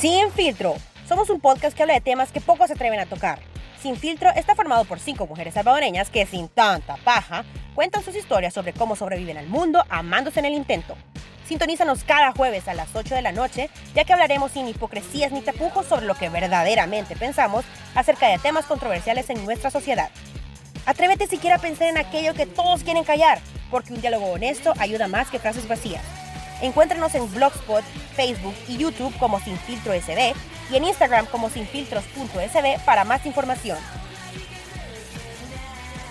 Sin filtro. Somos un podcast que habla de temas que pocos se atreven a tocar. Sin filtro está formado por cinco mujeres salvadoreñas que sin tanta paja cuentan sus historias sobre cómo sobreviven al mundo amándose en el intento. Sintonízanos cada jueves a las 8 de la noche, ya que hablaremos sin hipocresías ni tapujos sobre lo que verdaderamente pensamos acerca de temas controversiales en nuestra sociedad. Atrévete siquiera a pensar en aquello que todos quieren callar, porque un diálogo honesto ayuda más que frases vacías. Encuéntranos en Blogspot, Facebook y YouTube como Sin Filtro SB y en Instagram como sinfiltros.sb para más información.